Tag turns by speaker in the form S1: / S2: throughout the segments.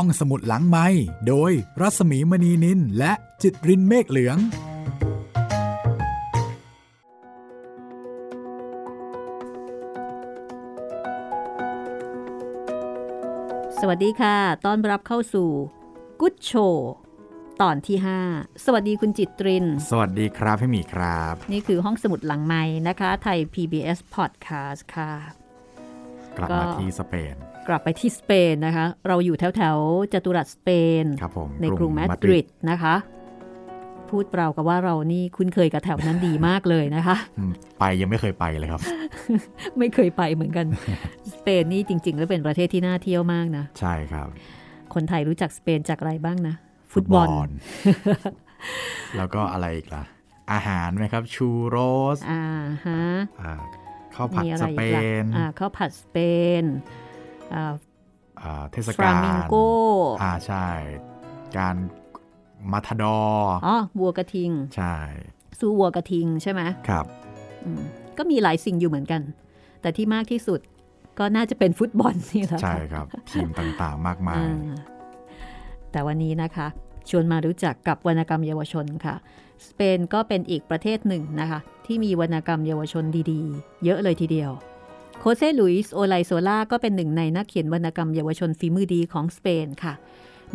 S1: ห้องสมุดหลังไม้โดยรัสมีมณีนินและจิตรินเมฆเหลือง
S2: สวัสดีค่ะต้อนรับเข้าสู่กุ๊ดโชว์ตอนที่ 5 สวัสดีคุณจิตริน
S1: สวัสดีครับพี่หมีครับ
S2: นี่คือห้องสมุดหลังไม้นะคะ ไทย PBS Podcast ค่ะ
S1: กลับ
S2: ก็
S1: มาที่สเปน
S2: กลับไปที่สเปนนะคะ เราอยู่แถวแถวๆจัตุรัสสเปน
S1: ครับผม
S2: ในกรุงมาดริดนะคะ พูดเปล่ากับว่าเรานี่คุ้นเคยกับแถวนั้นดีมากเลยนะคะ
S1: อืมไปยังไม่เคยไปเลยครับ
S2: ไม่เคยไปเหมือนกัน สเปนนี่จริง ๆ แล้วเป็นประเทศที่น่าเที่ยวมากนะ
S1: ใช่ครับ
S2: คนไทยรู้จักสเปนจากอะไรบ้างนะ ฟุตบอล
S1: แล้วก็อะไรอีกล่ะ อาหารไหมครับ ชูโรส
S2: อ่าฮะ
S1: อ่าข้าวผัด
S2: มีอะ
S1: ส
S2: ไรอี
S1: เป
S2: กล่ะ
S1: น
S2: อ่าข้าวผัดสเปน อ่า
S1: อ่าเทศ
S2: ฟรากา
S1: ล
S2: มิงโก
S1: อ่าใช่ การมาทาดอร์
S2: อ๋อวัวกระทิง
S1: ใช่
S2: สู้วัวกระทิงใช่ไหม
S1: ครับ
S2: อืมก็มีหลายสิ่งอยู่เหมือนกัน แต่ที่มากที่สุดก็น่าจะเป็นฟุตบอลนี่แหละ
S1: ใช่
S2: ค่ะ
S1: ครับ ทีมต่างๆมากมาย
S2: อ่าแต่วันนี้นะคะ ชวนมารู้จักกับวรรณกรรมเยาวชนค่ะ สเปนก็เป็นอีกประเทศหนึ่งนะคะ ที่มีวรรณกรรมเยาวชนดีๆ เยอะเลยทีเดียว โคเซลุยส์โอไลโซล่าก็เป็นหนึ่งในนักเขียนวรรณกรรมเยาวชนฝีมือดีของสเปนค่ะ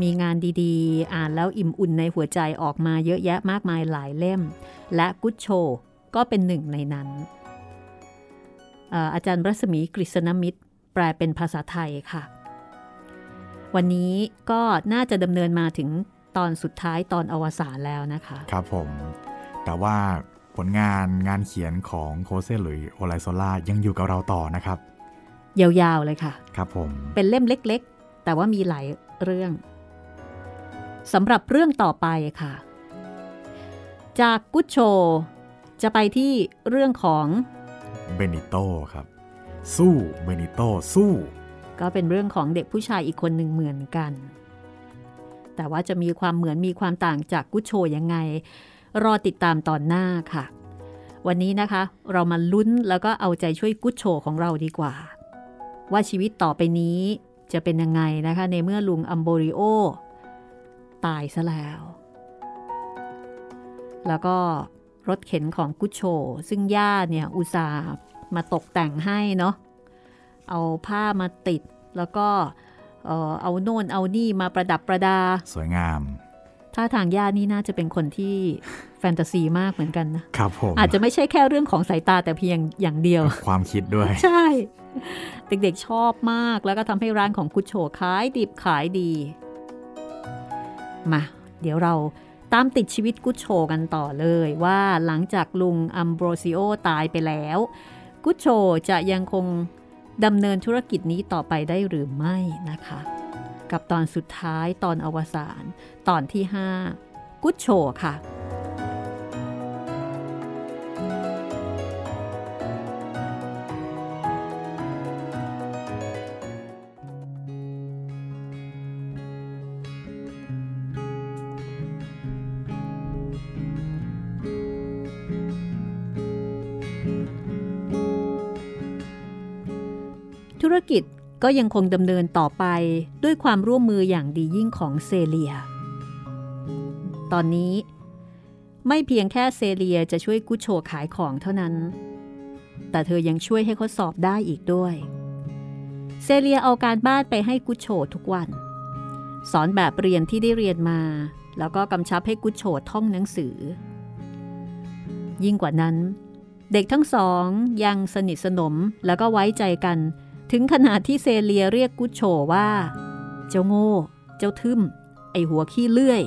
S2: มีงานดีๆ อ่านแล้วอิ่มอุ่นในหัวใจออกมาเยอะแยะมากมายหลายเล่ม และกุชโชก็เป็นหนึ่งในนั้นเอ่ออาจารย์รัศมีกฤษณมิตร แปลเป็นภาษาไทยค่ะ วันนี้ก็น่าจะดำเนินมาถึงตอนสุดท้ายตอนอวสานแล้วนะคะ
S1: ครับผม แต่ว่า ผลงานงานเขียนของโคเซหรือโอไลโซล่ายังอยู่กับเราต่อนะครับ
S2: ยาวๆเลยค่ะ
S1: ครับผม
S2: เป็นเล่มเล็กๆ แต่ว่ามีหลายเรื่องสำหรับเรื่องต่อไปค่ะ จากกุชโช จะไปที่เรื่องของ
S1: เบนิโตครับ สู้เบนิโตสู้
S2: ก็เป็นเรื่องของเด็กผู้ชายอีกคนหนึ่งเหมือนกัน แต่ว่าจะมีความเหมือนมีความต่างจากกุชโชยังไง รอติดตามตอนหน้าค่ะ วันนี้นะคะ เรามาลุ้นแล้วก็เอาใจช่วยกุชโชของเราดีกว่า ว่าชีวิตต่อไปนี้จะเป็นยังไงนะคะ ในเมื่อลุงอัมโบริโอ ตายซะแล้ว แล้วก็รถเข็นของกุชโช ซึ่งย่าเนี่ยอุตส่าห์มาตกแต่งให้เนาะเอาผ้ามาติดแล้วก็เอ่อเอาโน่นเอานี่มาประดับประดา
S1: สวยงาม
S2: ถ้าทางย่านี่น่าจะเป็นคนที่แฟนตาซีมากเหมือนกันนะ
S1: ครับผม
S2: อาจจะไม่ใช่แค่เรื่องของสายตาแต่เพียงอย่างเดียว
S1: ความคิดด้วย
S2: ใช่ เด็กๆชอบมากแล้วก็ทำให้ร้านของกุชโชขายดิบขายดี มา เดี๋ยวเราตามติดชีวิตกุชโชกันต่อเลยว่าหลังจากลุงอัมโบรซิโอตายไปแล้ว กุชโชจะยังคงดำเนินธุรกิจนี้ต่อไปได้หรือไม่นะคะ กับตอนสุดท้ายตอนอวสานตอนที่ 5 กุชโชค่ะ ก็ยังคงดำเนินต่อไปด้วยความร่วมมืออย่างดียิ่งของเซเลีย ตอนนี้ ไม่เพียงแค่เซเลียจะช่วยกุชโชขายของเท่านั้น แต่เธอยังช่วยให้เขาสอบได้อีกด้วย เซเลียเอาการบ้านไปให้กุชโชทุกวัน สอนแบบเรียนที่ได้เรียนมา แล้วก็กำชับให้กุชโชท่องหนังสือ ยิ่งกว่านั้น เด็กทั้งสองยังสนิทสนมแล้วก็ไว้ใจกัน ถึงขนาดที่เซเลียเรียกกุชโชว่า เจ้าโง่ เจ้าทึมไอหัวขี้เลื่อย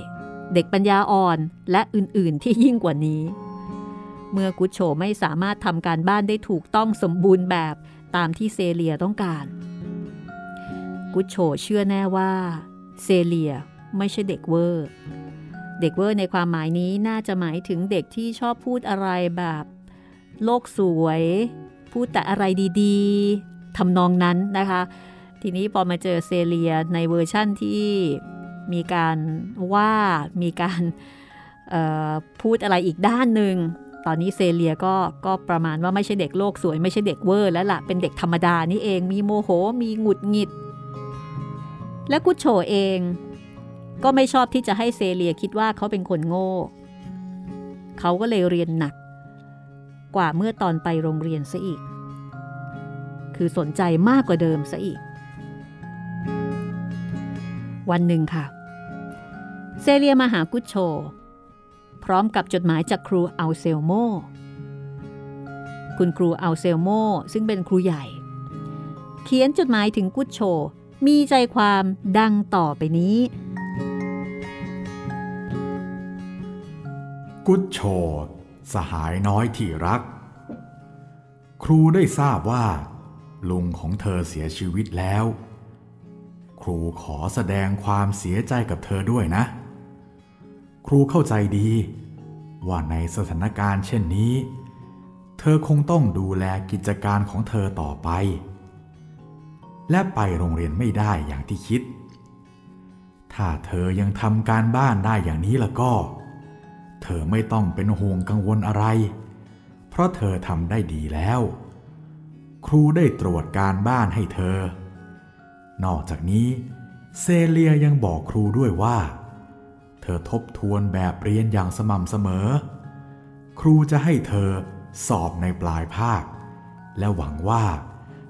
S2: เด็กปัญญาอ่อนและอื่นๆที่ยิ่งกว่านี้ เมื่อกุชโชไม่สามารถทำการบ้านได้ถูกต้องสมบูรณ์แบบตามที่เซเลียต้องการ กุชโชเชื่อแน่ว่า เซเลียไม่ใช่เด็กเวอร์ เด็กเวอร์ในความหมายนี้น่าจะหมายถึงเด็กที่ชอบพูดอะไรแบบ โลกสวย พูดแต่อะไรดีๆ ทำนองนั้นนะคะ ทีนี้พอมาเจอเซเลียในเวอร์ชั่นที่มีการว่ามีการพูดอะไรอีกด้านหนึ่งตอนนี้เซเลียก็ก็ประมาณว่าไม่ใช่เด็กโลกสวยไม่ใช่เด็กเวอร์แล้วล่ะ เป็นเด็กธรรมดานี่เองมีโมโหมีหงุดหงิด และกุชโชเอง ก็ไม่ชอบที่จะให้เซเลียคิดว่าเขาเป็นคนโง่ เขาก็เลยเรียนหนัก กว่าเมื่อตอนไปโรงเรียนซะอีก คือสนใจมากกว่าเดิมซะอีก วันหนึ่งค่ะ เซเลียมาหากุชโช พร้อมกับจดหมายจากครูอัลเซลโม คุณครูอัลเซลโมซึ่งเป็นครูใหญ่ เขียนจดหมายถึงกุชโช มีใจความดังต่อไปนี้
S1: กุชโช สหายน้อยที่รัก ครูได้ทราบว่า ลุงของเธอเสียชีวิตแล้ว ครูขอแสดงความเสียใจกับเธอด้วยนะ ครูเข้าใจดี ว่าในสถานการณ์เช่นนี้ เธอคงต้องดูแลกิจการของเธอต่อไป และไปโรงเรียนไม่ได้อย่างที่คิด ถ้าเธอยังทำการบ้านได้อย่างนี้แล้วก็ เธอไม่ต้องเป็นห่วงกังวลอะไร เพราะเธอทำได้ดีแล้ว ครูได้ตรวจการบ้านให้เธอ นอกจากนี้ เซเลียยังบอกครูด้วยว่า เธอทบทวนแบบเรียนอย่างสม่ำเสมอ ครูจะให้เธอสอบในปลายภาค และหวังว่า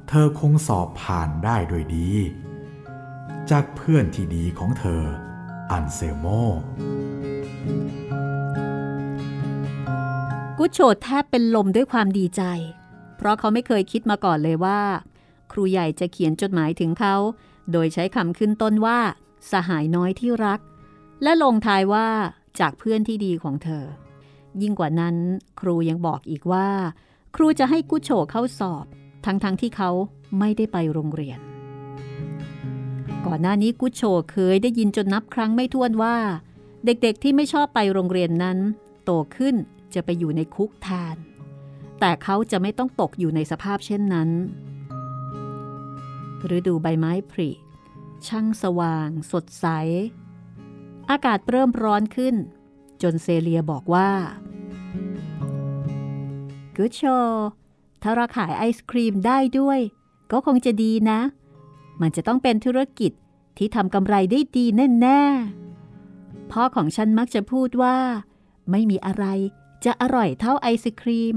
S1: เธอคงสอบผ่านได้โดยดี จากเพื่อนที่ดีของเธอ อันเซโม
S2: กุชโชแทบเป็นลมด้วยความดีใจ ราะเขาไม่เคยคิดมาก่อนเลยว่า ครูใหญ่จะเขียนจดหมายถึงเขา โดยใช้คำขึ้นต้นว่า สหายน้อยที่รัก และลงท้ายว่าจากเพื่อนที่ดีของเธอ ยิ่งกว่านั้นครูยังบอกอีกว่า ครูจะให้กุโชเข้าสอบ ทั้งๆทที่เขาไม่ได้ไปโรงเรียน ก่อนหน้านี้กุโชเคยได้ยินจนนับครั้งไม่ถ้วนว่า เด็กๆที่ไม่ชอบไปโรงเรียนนั้น โตขึ้นจะไปอยู่ในคุกแทน แต่เขาจะไม่ต้องตกอยู่ในสภาพเช่นนั้นฤดูใบไม้ผลิช่างสว่าง สดใส อากาศเริ่มร้อนขึ้น จนเซเลียบอกว่ากูโชถ้าเราขายไอศครีมได้ด้วย ก็คงจะดีนะ มันจะต้องเป็นธุรกิจที่ทำกำไรได้ดีแน่ๆ พ่อของฉันมักจะพูดว่า ไม่มีอะไรจะอร่อยเท่าไอศครีม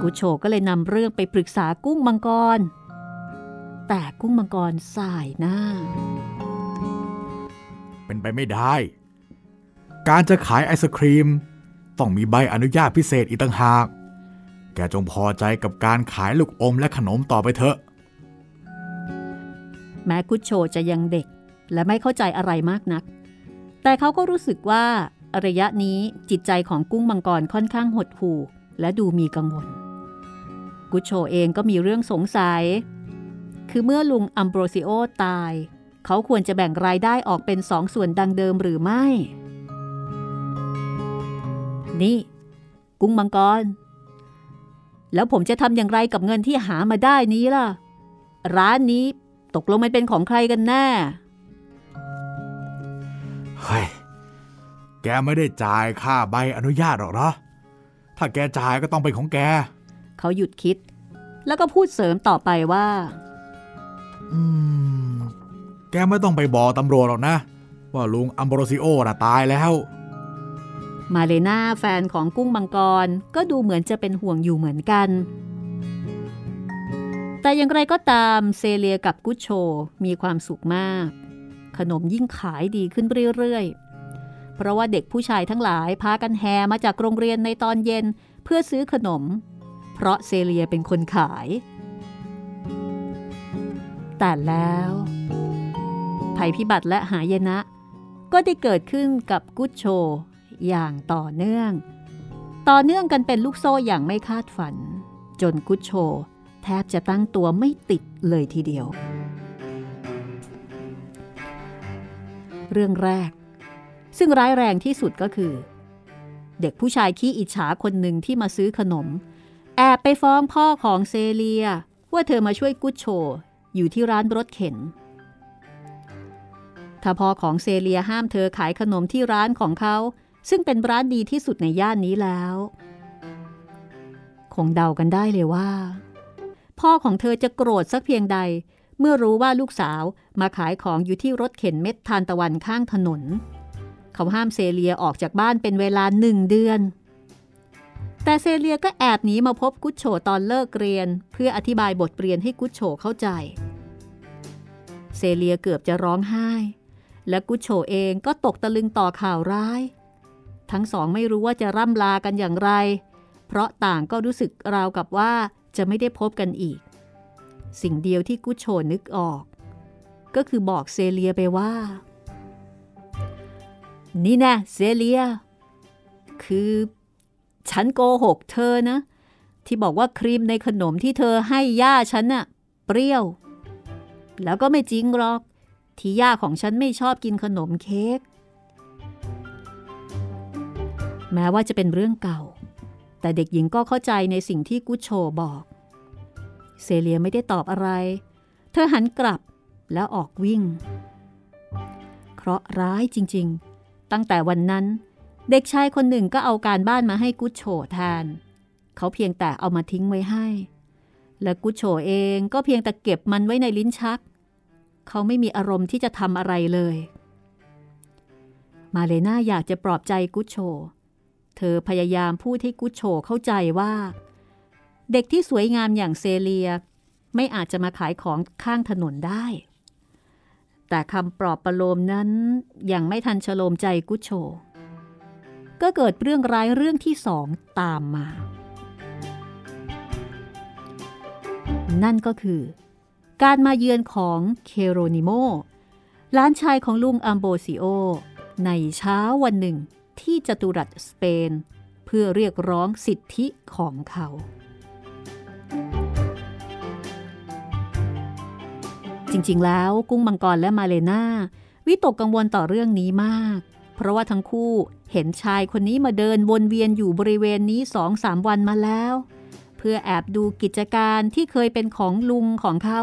S2: กุโชก็เลยนำเรื่องไปปรึกษากุ้งมังกร แต่กุ้งมังกรสายหน้า
S1: เป็นไปไม่ได้ การจะขายไอศครีม ต้องมีใบอนุญาตพิเศษอีกต่างหาก แกจงพอใจกับการขายลูกอมและขนมต่อไปเถอะ
S2: แม้กุชโชจะยังเด็กและไม่เข้าใจอะไรมากนัก แต่เขาก็รู้สึกว่าระยะนี้จิตใจของกุ้งมังกรค่อนข้างหดหู่ และดูมีกังวล กุชโชเองก็มีเรื่องสงสัย คือเมื่อลุงอัมโบรซิโอตาย เขาควรจะแบ่งรายได้ออกเป็นสองส่วนดังเดิมหรือไม่ นี่ กุ้งมังกร แล้วผมจะทำอย่างไรกับเงินที่หามาได้นี้ล่ะ ร้านนี้ตกลงมันเป็นของใครกันแน่
S1: เฮ้ยแกไม่ได้จ่ายค่าใบอนุญาตหรอกเหรอ ถ้าแกจ่ายก็ต้องเป็นของแก
S2: เขาหยุดคิด แล้วก็พูดเสริมต่อไปว่า
S1: อืม แกไม่ต้องไปบอกตำรวจหรอกนะ ว่าลุงอัมโบรซิโอน่ะตายแล้ว
S2: มาเลนาแฟนของกุ้งมังกรก็ดูเหมือนจะเป็นห่วงอยู่เหมือนกัน แต่อย่างไรก็ตามเซเลียกับกุชโชมีความสุขมาก ขนมยิ่งขายดีขึ้นเรื่อยๆ เพราะว่าเด็กผู้ชายทั้งหลายพากันแห่มาจากโรงเรียนในตอนเย็นเพื่อซื้อขนม เพราะเซเลียเป็นคนขาย แต่แล้วภัยพิบัติและหายนะ ก็ได้เกิดขึ้นกับกุชโชอย่างต่อเนื่อง ต่อเนื่องกันเป็นลูกโซ่อย่างไม่คาดฝัน จนกุชโชแทบจะตั้งตัวไม่ติดเลยทีเดียว เรื่องแรก ซึ่งร้ายแรงที่สุดก็คือ เด็กผู้ชายขี้อิจฉาคนหนึ่งที่มาซื้อขนม แอบไปฟ้องพ่อของเซเลีย ว่าเธอมาช่วยกุชโช อยู่ที่ร้านรถเข็น ถ้าพ่อของเซเลียห้ามเธอขายขนมที่ร้านของเขา ซึ่งเป็นร้านดีที่สุดในย่านนี้แล้ว คงเดากันได้เลยว่า พ่อของเธอจะโกรธสักเพียงใดเมื่อรู้ว่าลูกสาวมาขายของอยู่ที่รถเข็นเม็ดทานตะวันข้างถนน เขาห้ามเซเลียออกจากบ้านเป็นเวลาหนึ่งเดือน แต่เซเลียก็แอบหนีมาพบกุชโชตอนเลิกเรียน เพื่ออธิบายบทเรียนให้กุชโชเข้าใจ เซเลียเกือบจะร้องไห้ และกุชโชเองก็ตกตะลึงต่อข่าวร้าย ทั้งสองไม่รู้ว่าจะร่ำลากันอย่างไร เพราะต่างก็รู้สึกราวกับว่าจะไม่ได้พบกันอีก สิ่งเดียวที่กุชโชนึกออก ก็คือบอกเซเลียไปว่า นี่แน่เซเลีย คือ ฉันโกหกเธอนะ ที่บอกว่าครีมในขนมที่เธอให้ย่าฉันน่ะ เปรี้ยว แล้วก็ไม่จริงหรอก ที่ย่าของฉันไม่ชอบกินขนมเค้กแม้ว่าจะเป็นเรื่องเก่า แต่เด็กหญิงก็เข้าใจในสิ่งที่กุชโชบอก เซเลียไม่ได้ตอบอะไร เธอหันกลับแล้วออกวิ่ง เคราะห์ร้ายจริง ๆ ตั้งแต่วันนั้น เด็กชายคนหนึ่งก็เอาการบ้านมาให้กุชโชแทนเขาเพียงแต่เอามาทิ้งไว้ให้ และกุชโชเองก็เพียงแต่เก็บมันไว้ในลิ้นชัก เขาไม่มีอารมณ์ที่จะทำอะไรเลย มาเลนาอยากจะปลอบใจกุชโช เธอพยายามพูดให้กุชโชเข้าใจว่า เด็กที่สวยงามอย่างเซเลีย ไม่อาจจะมาขายของข้างถนนได้ แต่คำปลอบประโลมนั้นยังไม่ทันฉโลมใจกุชโช ก็เกิดเรื่องร้ายเรื่องที่สองตามมา นั่นก็คือ การมาเยือนของเคโรนิโมล้านชายของลุงอัมโบซิโอ ในเช้าวันหนึ่งที่จตุรัสสเปน เพื่อเรียกร้องสิทธิของเขา จริงๆ แล้วกุ้งมังกรและมาเลนาวิตกกังวลต่อเรื่องนี้มาก เพราะว่าทั้งคู่เห็นชายคนนี้มาเดินวนเวียนอยู่บริเวณนี้สองสามวันมาแล้ว เพื่อแอบดูกิจการที่เคยเป็นของลุงของเขา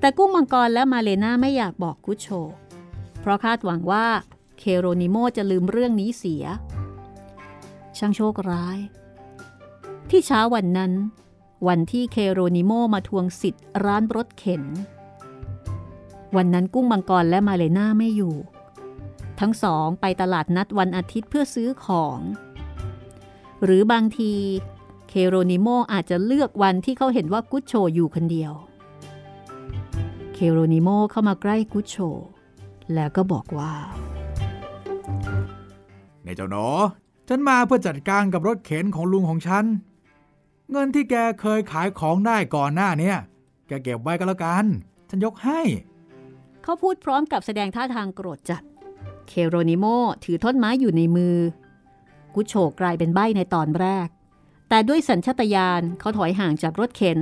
S2: แต่กุ้งมังกรและมาเลนาไม่อยากบอกกุชโช เพราะคาดหวังว่าเคโรนิโมจะลืมเรื่องนี้เสีย ช่างโชคร้าย ที่เช้าวันนั้น วันที่เคโรนิโมมาทวงสิทธิ์ร้านรถเข็น วันนั้นกุ้งมังกรและมาเลนาไม่อยู่ ทั้งสองไปตลาดนัดวันอาทิตย์เพื่อซื้อของ หรือบางทีเคโรนิโมอาจจะเลือกวันที่เขาเห็นว่ากุชโชอยู่คนเดียว เคโรนิโมเข้ามาใกล้กุชโช แล้วก็บอกว่า
S1: ในเจ้าหนอ ฉันมาเพื่อจัดการกับรถเข็นของลุงของฉัน เงินที่แกเคยขายของได้ก่อนหน้าเนี่ยแกเก็บไว้ก็แล้วกัน ฉันยกให้
S2: เขาพูดพร้อมกับแสดงท่าทางโกรธจัด เคโรนิโมถือท่อนไม้อยู่ในมือ กุโชกลายเป็นใบ้ในตอนแรก แต่ด้วยสัญชตาตญาณเขาถอยห่างจากรถเข็น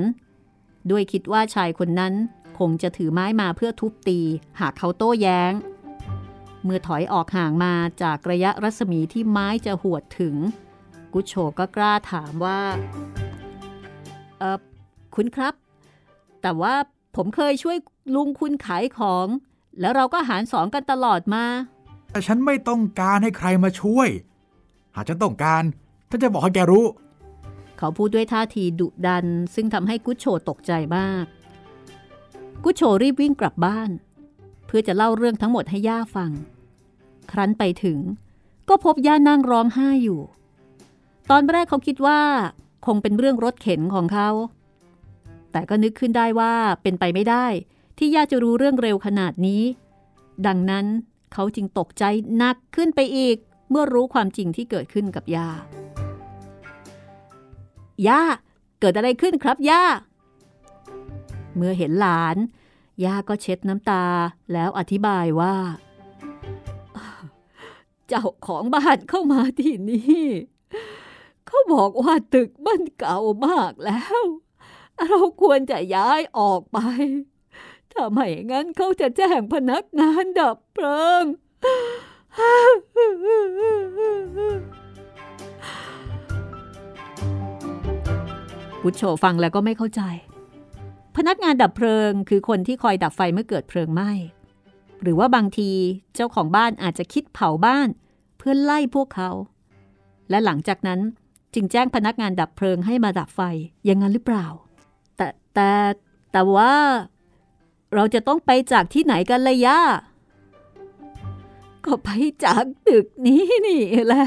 S2: ด้วยคิดว่าชายคนนั้นคงจะถือไม้มาเพื่อทุบตี หากเขาโต้แย้ง เมื่อถอยออกห่างมาจากระยะรัศมีที่ไม้จะหวดถึง กุโชก็กล้าถามว่า เออคุณครับ แต่ว่าผมเคยช่วยลุงคุณขายของ แล้วเราก็หารสองกันตลอดมา
S1: แต่ฉันไม่ต้องการให้ใครมาช่วย หากฉันต้องการฉันจะบอกให้แกรู้
S2: เขาพูดด้วยท่าทีดุดัน ซึ่งทำให้กุชโชตกใจมาก กุชโชรีบวิ่งกลับบ้าน เพื่อจะเล่าเรื่องทั้งหมดให้ย่าฟัง ครั้นไปถึง ก็พบย่านั่งร้องไห้อยู่ ตอนแรกเขาคิดว่า คงเป็นเรื่องรถเข็นของเขา แต่ก็นึกขึ้นได้ว่าเป็นไปไม่ได้ที่ย่าจะรู้เรื่องเร็วขนาดนี้ ดังนั้นเขาจึงตกใจหนักขึ้นไปอีก เมื่อรู้ความจริงที่เกิดขึ้นกับย่า ย่า เกิดอะไรขึ้นครับย่า เมื่อเห็นหลาน ย่าก็เช็ดน้ำตาแล้วอธิบายว่า เจ้าของบ้านเข้ามาที่นี่ เขาบอกว่าตึกมันเก่ามากแล้ว เราควรจะย้ายออกไปถ้าไม่งั้นเขาจะแจ้งพนักงานดับเพลิง กุชโชฟังแล้วก็ไม่เข้าใจ พนักงานดับเพลิงคือคนที่คอยดับไฟเมื่อเกิดเพลิงไหม้ หรือว่าบางทีเจ้าของบ้านอาจจะคิดเผาบ้าน เพื่อไล่พวกเขา และหลังจากนั้น จึงแจ้งพนักงานดับเพลิงให้มาดับไฟอย่างนั้นหรือเปล่า แต่แต่แต่ว่าเราจะต้องไปจากที่ไหนกันเลยย่าก็ไปจากตึกนี้นี่แหละ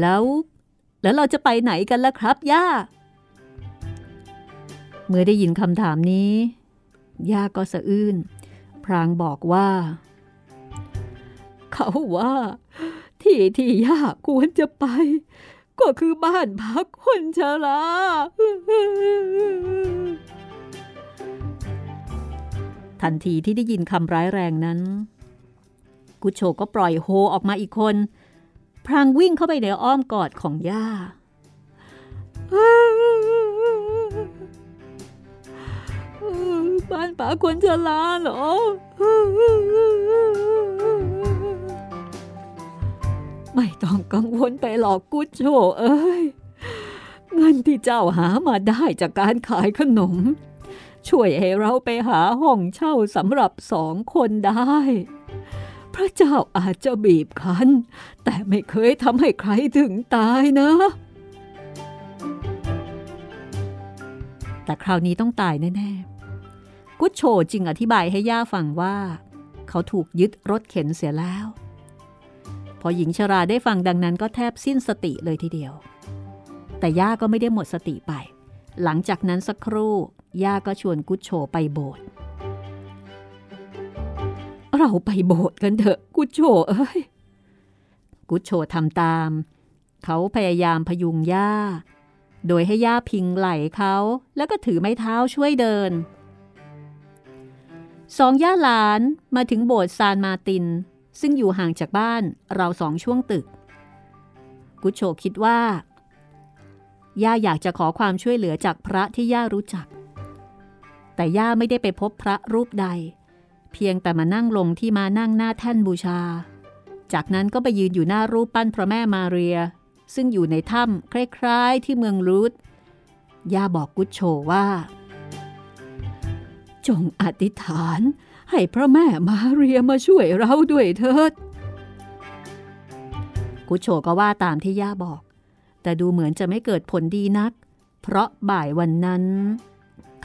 S2: แล้ว แล้วเราจะไปไหนกันล่ะครับย่า เมื่อได้ยินคำถามนี้ ย่าก็สะอื้น พรางบอกว่า เขาว่า ที่ที่ย่าควรจะไป ก็คือบ้านพักคนชราทันทีที่ได้ยินคำร้ายแรงนั้น กุโชก็ปล่อยโฮออกมาอีกคน พรางวิ่งเข้าไปในอ้อมกอดของย่า บ้านป่าคนชราเหรอ ไม่ต้องกังวลไปหรอกกุชโชเอ้ยเงินที่เจ้าหามาได้จากการขายขนม ช่วยให้เราไปหาห้องเช่าสำหรับสองคนได้ พระเจ้าอาจจะบีบคั้น แต่ไม่เคยทำให้ใครถึงตายนะ แต่คราวนี้ต้องตายแน่ๆ กุชโชจึงอธิบายให้ย่าฟังว่า เขาถูกยึดรถเข็นเสียแล้ว พอหญิงชราได้ฟังดังนั้นก็แทบสิ้นสติเลยทีเดียว แต่ย่าก็ไม่ได้หมดสติไป หลังจากนั้นสักครู่ย่าก็ชวนกุชโชไปโบสถ์เราไปโบสถ์กันเถอะกุชโชเอ้ยกุชโชทำตาม เขาพยายามพยุงย่า โดยให้ย่าพิงไหล่เขาแล้วก็ถือไม้เท้าช่วยเดินสองย่าหลานมาถึงโบสถ์ซานมาติน ซึ่งอยู่ห่างจากบ้านเราสองช่วงตึก กุชโชคิดว่า ย่าอยากจะขอความช่วยเหลือจากพระที่ย่ารู้จัก แต่ย่าไม่ได้ไปพบพระรูปใด เพียงแต่มานั่งลงที่มานั่งหน้าแท่นบูชา จากนั้นก็ไปยืนอยู่หน้ารูปปั้นพระแม่มาเรีย ซึ่งอยู่ในถ้ำคล้ายๆ ที่เมืองรูทย่าบอกกุชโชว่า จงอธิษฐาน ให้พระแม่มาเรียมาช่วยเราด้วยเถิด กุโชก็ว่าตามที่ย่าบอก แต่ดูเหมือนจะไม่เกิดผลดีนัก เพราะบ่ายวันนั้น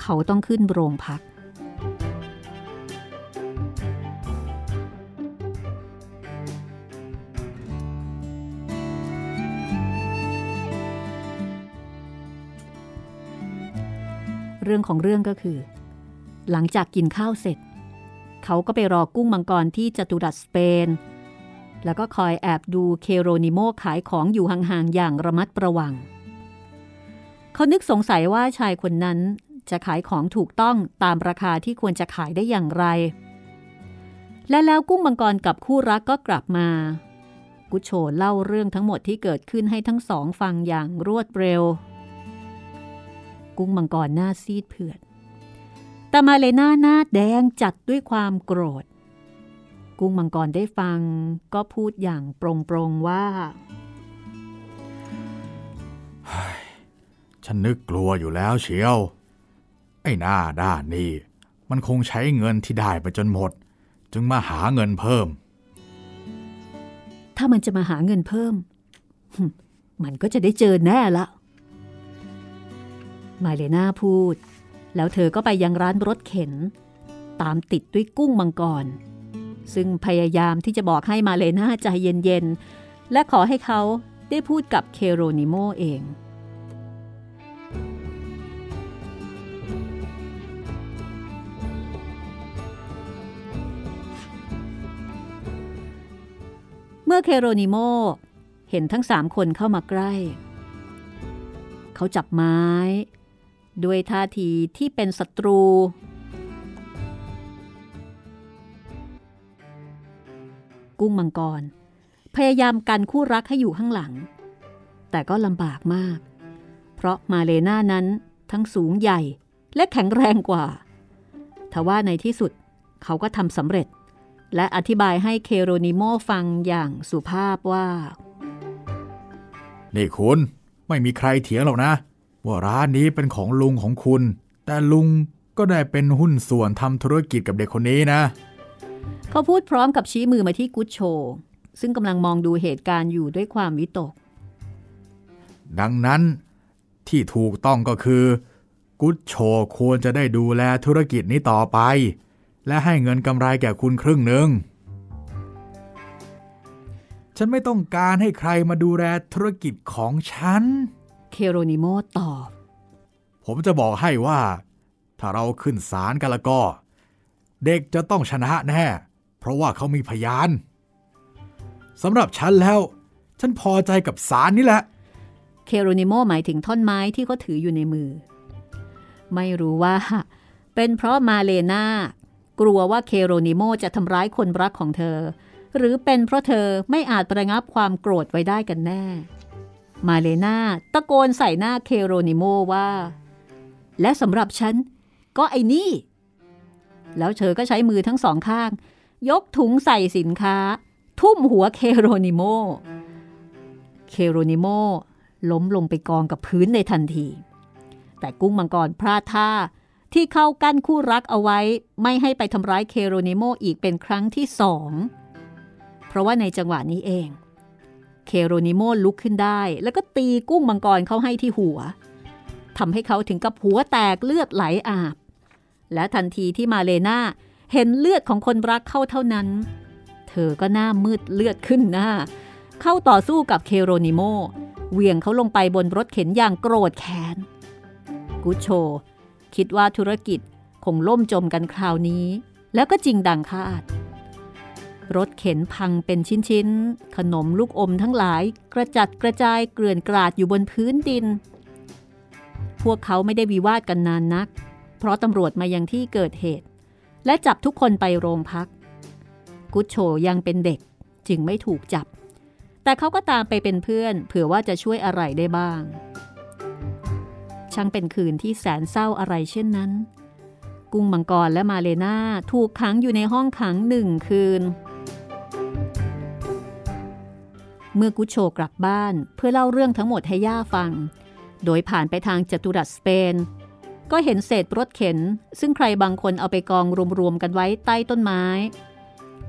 S2: เขาต้องขึ้นโรงพัก เรื่องของเรื่องก็คือ หลังจากกินข้าวเสร็จ เขาก็ไปรอกุ้งมังกรที่จตุรัสสเปน แล้วก็คอยแอบดูเคโรนิโมขายของอยู่ห่างๆอย่างระมัดระวัง เขานึกสงสัยว่าชายคนนั้นจะขายของถูกต้องตามราคาที่ควรจะขายได้อย่างไร และแล้วกุ้งมังกรกับคู่รักก็กลับมา กุชโชเล่าเรื่องทั้งหมดที่เกิดขึ้นให้ทั้งสองฟังอย่างรวดเร็ว กุ้งมังกรหน้าซีดเผือด แต่มาเลน่าหน้าแดงจัดด้วยความโกรธ กุ้งมังกรได้ฟังก็พูดอย่างโปร่งๆว่า
S1: ฉันนึกกลัวอยู่แล้วเชียว ไอ้หน้าด้านนี่มันคงใช้เงินที่ได้ไปจนหมด จึงมาหาเงินเพิ่ม
S2: ถ้ามันจะมาหาเงินเพิ่ม มันก็จะได้เจอแน่ละ มาเลน่าพูด แล้วเธอก็ไปยังร้านรถเข็น ตามติดด้วยกุ้งมังกร ซึ่งพยายามที่จะบอกให้มาเลน่าใจเย็นๆ และขอให้เขาได้พูดกับเคโรนิโมเองเมื่อเคโรนิโมเห็นทั้งสามคนเข้ามาใกล้ เขาจับไม้ ด้วยท่าทีที่เป็นศัตรู กุ้งมังกร พยายามกันคู่รักให้อยู่ข้างหลัง แต่ก็ลำบากมาก เพราะมาเลน่านั้นทั้งสูงใหญ่และแข็งแรงกว่า ทว่าในที่สุดเขาก็ทำสำเร็จ และอธิบายให้เคโรนิโมฟังอย่างสุภาพว่า
S1: นี่คุณ ไม่มีใครเถียงหรอกนะ ว่าร้านนี้เป็นของลุงของคุณ แต่ลุงก็ได้เป็นหุ้นส่วนทำธุรกิจกับเด็กคนนี้นะ
S2: เขาพูดพร้อมกับชี้มือมาที่กุชโช ซึ่งกำลังมองดูเหตุการณ์อยู่ด้วยความวิตก
S1: ดังนั้นที่ถูกต้องก็คือกกุดโชควรจะได้ดูแลธุรกิจนี้ต่อไป และให้เงินกำไรแก่คุณครึ่งหนึ่งฉันไม่ต้องการให้ใครมาดูแลธุรกิจของฉัน
S2: เคโรนิโมตอบ
S1: ผมจะบอกให้ว่า ถ้าเราขึ้นศาลกันแล้วก็ เด็กจะต้องชนะแน่ เพราะว่าเขามีพยานสำหรับฉันแล้ว ฉันพอใจกับศาลนี่แหละ
S2: เคโรนิโมหมายถึงท่อนไม้ที่เขาถืออยู่ในมือ ไม่รู้ว่า เป็นเพราะมาเลนากลัวว่าเคโรนิโมจะทำร้ายคนรักของเธอ หรือเป็นเพราะเธอไม่อาจประงับความโกรธไว้ได้กันแน่ มาเลนาตะโกนใส่หน้าเคโรนิโมว่า และสำหรับฉัน ก็ไอ้นี่ แล้วเธอก็ใช้มือทั้งสองข้าง ยกถุงใส่สินค้า ทุ่มหัวเคโรนิโม เคโรนิโมล้มลงไปกองกับพื้นในทันที แต่กุ้งมังกรพลาดท่าที่เข้ากั้นคู่รักเอาไว้ไม่ให้ไปทำร้ายเคโรนิโมอีกเป็นครั้งที่สอง เพราะว่าในจังหวะนี้เอง เคโรนิโมลุกขึ้นได้ แล้วก็ตีกุ้งมังกรเข้าให้ที่หัวทำให้เขาถึงกับหัวแตกเลือดไหลอาบ และทันทีที่มาเลนาเห็นเลือดของคนรักเข้าเท่านั้น เธอก็หน้ามืดเลือดขึ้นหน้า เข้าต่อสู้กับเคโรนิโมเหวี่ยงเขาลงไปบนรถเข็นอย่างโกรธแค้นกุชโช คิดว่าธุรกิจคงล่มจมกันคราวนี้ แล้วก็จริงดังคาด รถเข็นพังเป็นชิ้นๆ ขนมลูกอมทั้งหลาย กระจัดกระจายเกลื่อนกราดอยู่บนพื้นดิน พวกเขาไม่ได้วิวาทกันนานนัก เพราะตำรวจมายังที่เกิดเหตุ และจับทุกคนไปโรงพัก กุชโชยังเป็นเด็กจึงไม่ถูกจับ แต่เขาก็ตามไปเป็นเพื่อน เผื่อว่าจะช่วยอะไรได้บ้าง ช่างเป็นคืนที่แสนเศร้าอะไรเช่นนั้น กุ้งมังกรและมาเลนาถูกขังอยู่ในห้องขังหนึ่งคืน เมื่อกุชโชกลับบ้านเพื่อเล่าเรื่องทั้งหมดให้ย่าฟัง โดยผ่านไปทางจัตุรัสสเปน ก็เห็นเศษรถเข็น ซึ่งใครบางคนเอาไปกองรวมๆกันไว้ใต้ต้นไม้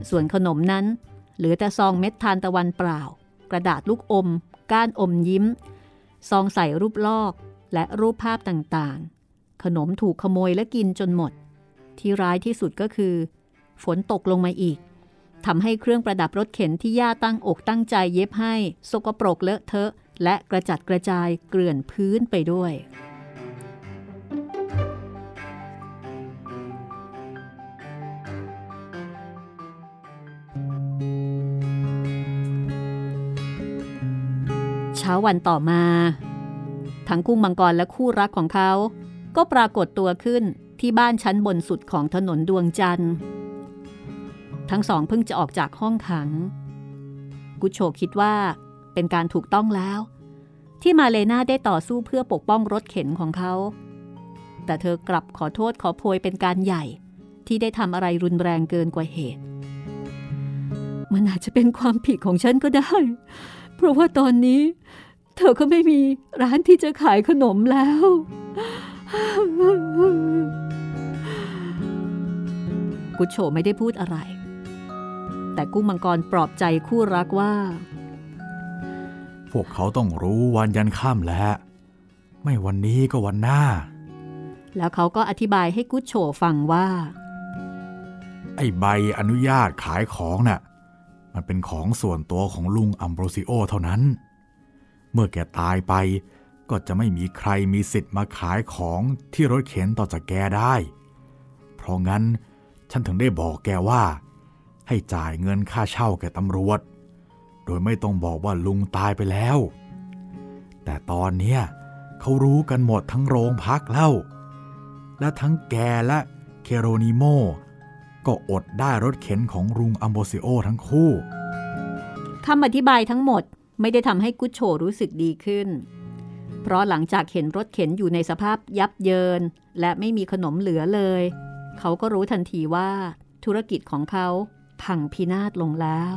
S2: ส่วนขนมนั้นเหลือแต่ซองเม็ดทานตะวันเปล่า กระดาษลูกอม ก้านอมยิ้ม ซองใส่รูปลอกและรูปภาพต่างๆ ขนมถูกขโมยและกินจนหมด ที่ร้ายที่สุดก็คือ ฝนตกลงมาอีก ทำให้เครื่องประดับรถเข็นที่ย่าตั้งอกตั้งใจเย็บให้ สกปรกเลอะเทอะ และกระจัดกระจายเกลื่อนพื้นไปด้วย เช้าวันต่อมา ทั้งกุ้งมังกรและคู่รักของเขา ก็ปรากฏตัวขึ้นที่บ้านชั้นบนสุดของถนนดวงจันทร์ ทั้งสองเพิ่งจะออกจากห้องขัง กุโชคิดว่าเป็นการถูกต้องแล้ว ที่มาเลนาได้ต่อสู้เพื่อปกป้องรถเข็นของเขา แต่เธอกลับขอโทษขอโพยเป็นการใหญ่ที่ได้ทำอะไรรุนแรงเกินกว่าเหตุ มันอาจจะเป็นความผิดของฉันก็ได้ เพราะว่าตอนนี้ เธอก็ไม่มีร้านที่จะขายขนมแล้ว กุชโฉไม่ได้พูดอะไร แต่กุ้งมังกรปลอบใจคู่รักว่า
S1: พวกเขาต้องรู้วันยันข้ามแล้ว ไม่วันนี้ก็วันหน้า
S2: แล้วเขาก็อธิบายให้กุชโฉฟังว่า
S1: ไอ้ใบอนุญาตขายของน่ะ มันเป็นของส่วนตัวของลุงอัมโบรซิโอเท่านั้น เมื่อแกตายไปก็จะไม่มีใครมีสิทธิ์มาขายของที่รถเข็นต่อจากแกได้ เพราะงั้นฉันถึงได้บอกแกว่า ให้จ่ายเงินค่าเช่าแก่ตำรวจ โดยไม่ต้องบอกว่าลุงตายไปแล้ว แต่ตอนเนี้ยเขารู้กันหมดทั้งโรงพักแล้วและทั้งแกและเคโรนิโม ก็อดได้รถเข็นของลุงอัมโบซิโอทั้งคู่
S2: คำอธิบายทั้งหมดไม่ได้ทำให้กุชโชรู้สึกดีขึ้น เพราะหลังจากเห็นรถเข็นอยู่ในสภาพยับเยิน และไม่มีขนมเหลือเลย เขาก็รู้ทันทีว่าธุรกิจของเขา พังพินาศลงแล้ว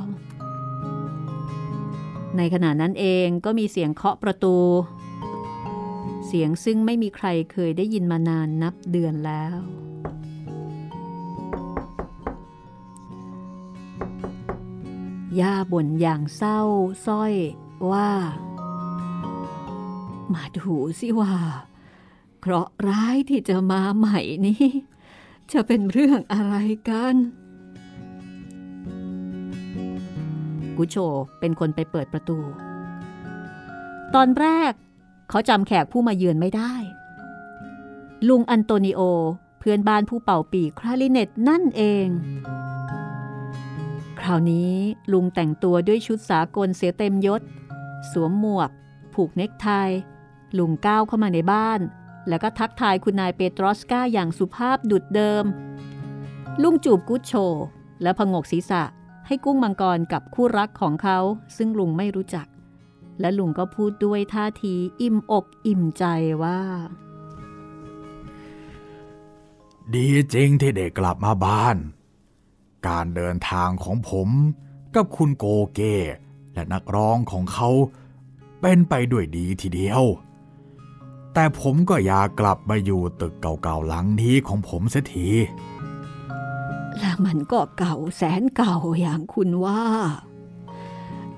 S2: ในขณะนั้นเองก็มีเสียงเคาะประตู เสียงซึ่งไม่มีใครเคยได้ยินมานานนับเดือนแล้ว ย่าบ่นอย่างเศร้าส้อยว่า มาดูสิว่าเคราะห์ร้ายที่จะมาใหม่นี้ จะเป็นเรื่องอะไรกัน กุโชเป็นคนไปเปิดประตู ตอนแรก เขาจำแขกผู้มาเยือนไม่ได้ ลุงอันโตนิโอ เพื่อนบ้านผู้เป่าปีคราลิเนตนั่นเอง คราวนี้ลุงแต่งตัวด้วยชุดสากลเสียเต็มยศ สวมหมวก ผูกเนคไท ลุงก้าวเข้ามาในบ้าน แล้วก็ทักทายคุณนายเปโตรสกาอย่างสุภาพดุดเดิม ลุงจูบกุชโช และพงกศีรษะ ให้กุ้งมังกรกับคู่รักของเขาซึ่งลุงไม่รู้จัก และลุงก็พูดด้วยท่าทีอิ่มอกอิ่มใจว่า
S1: ดีจริงที่ได้กลับมาบ้าน การเดินทางของผมกับคุณโกเกและนักร้องของเขาเป็นไปด้วยดีทีเดียว แต่ผมก็อยากกลับมาอยู่ตึกเก่าๆหลังนี้ของผมเสียที
S2: และมันก็เก่าแสนเก่าอย่างคุณว่า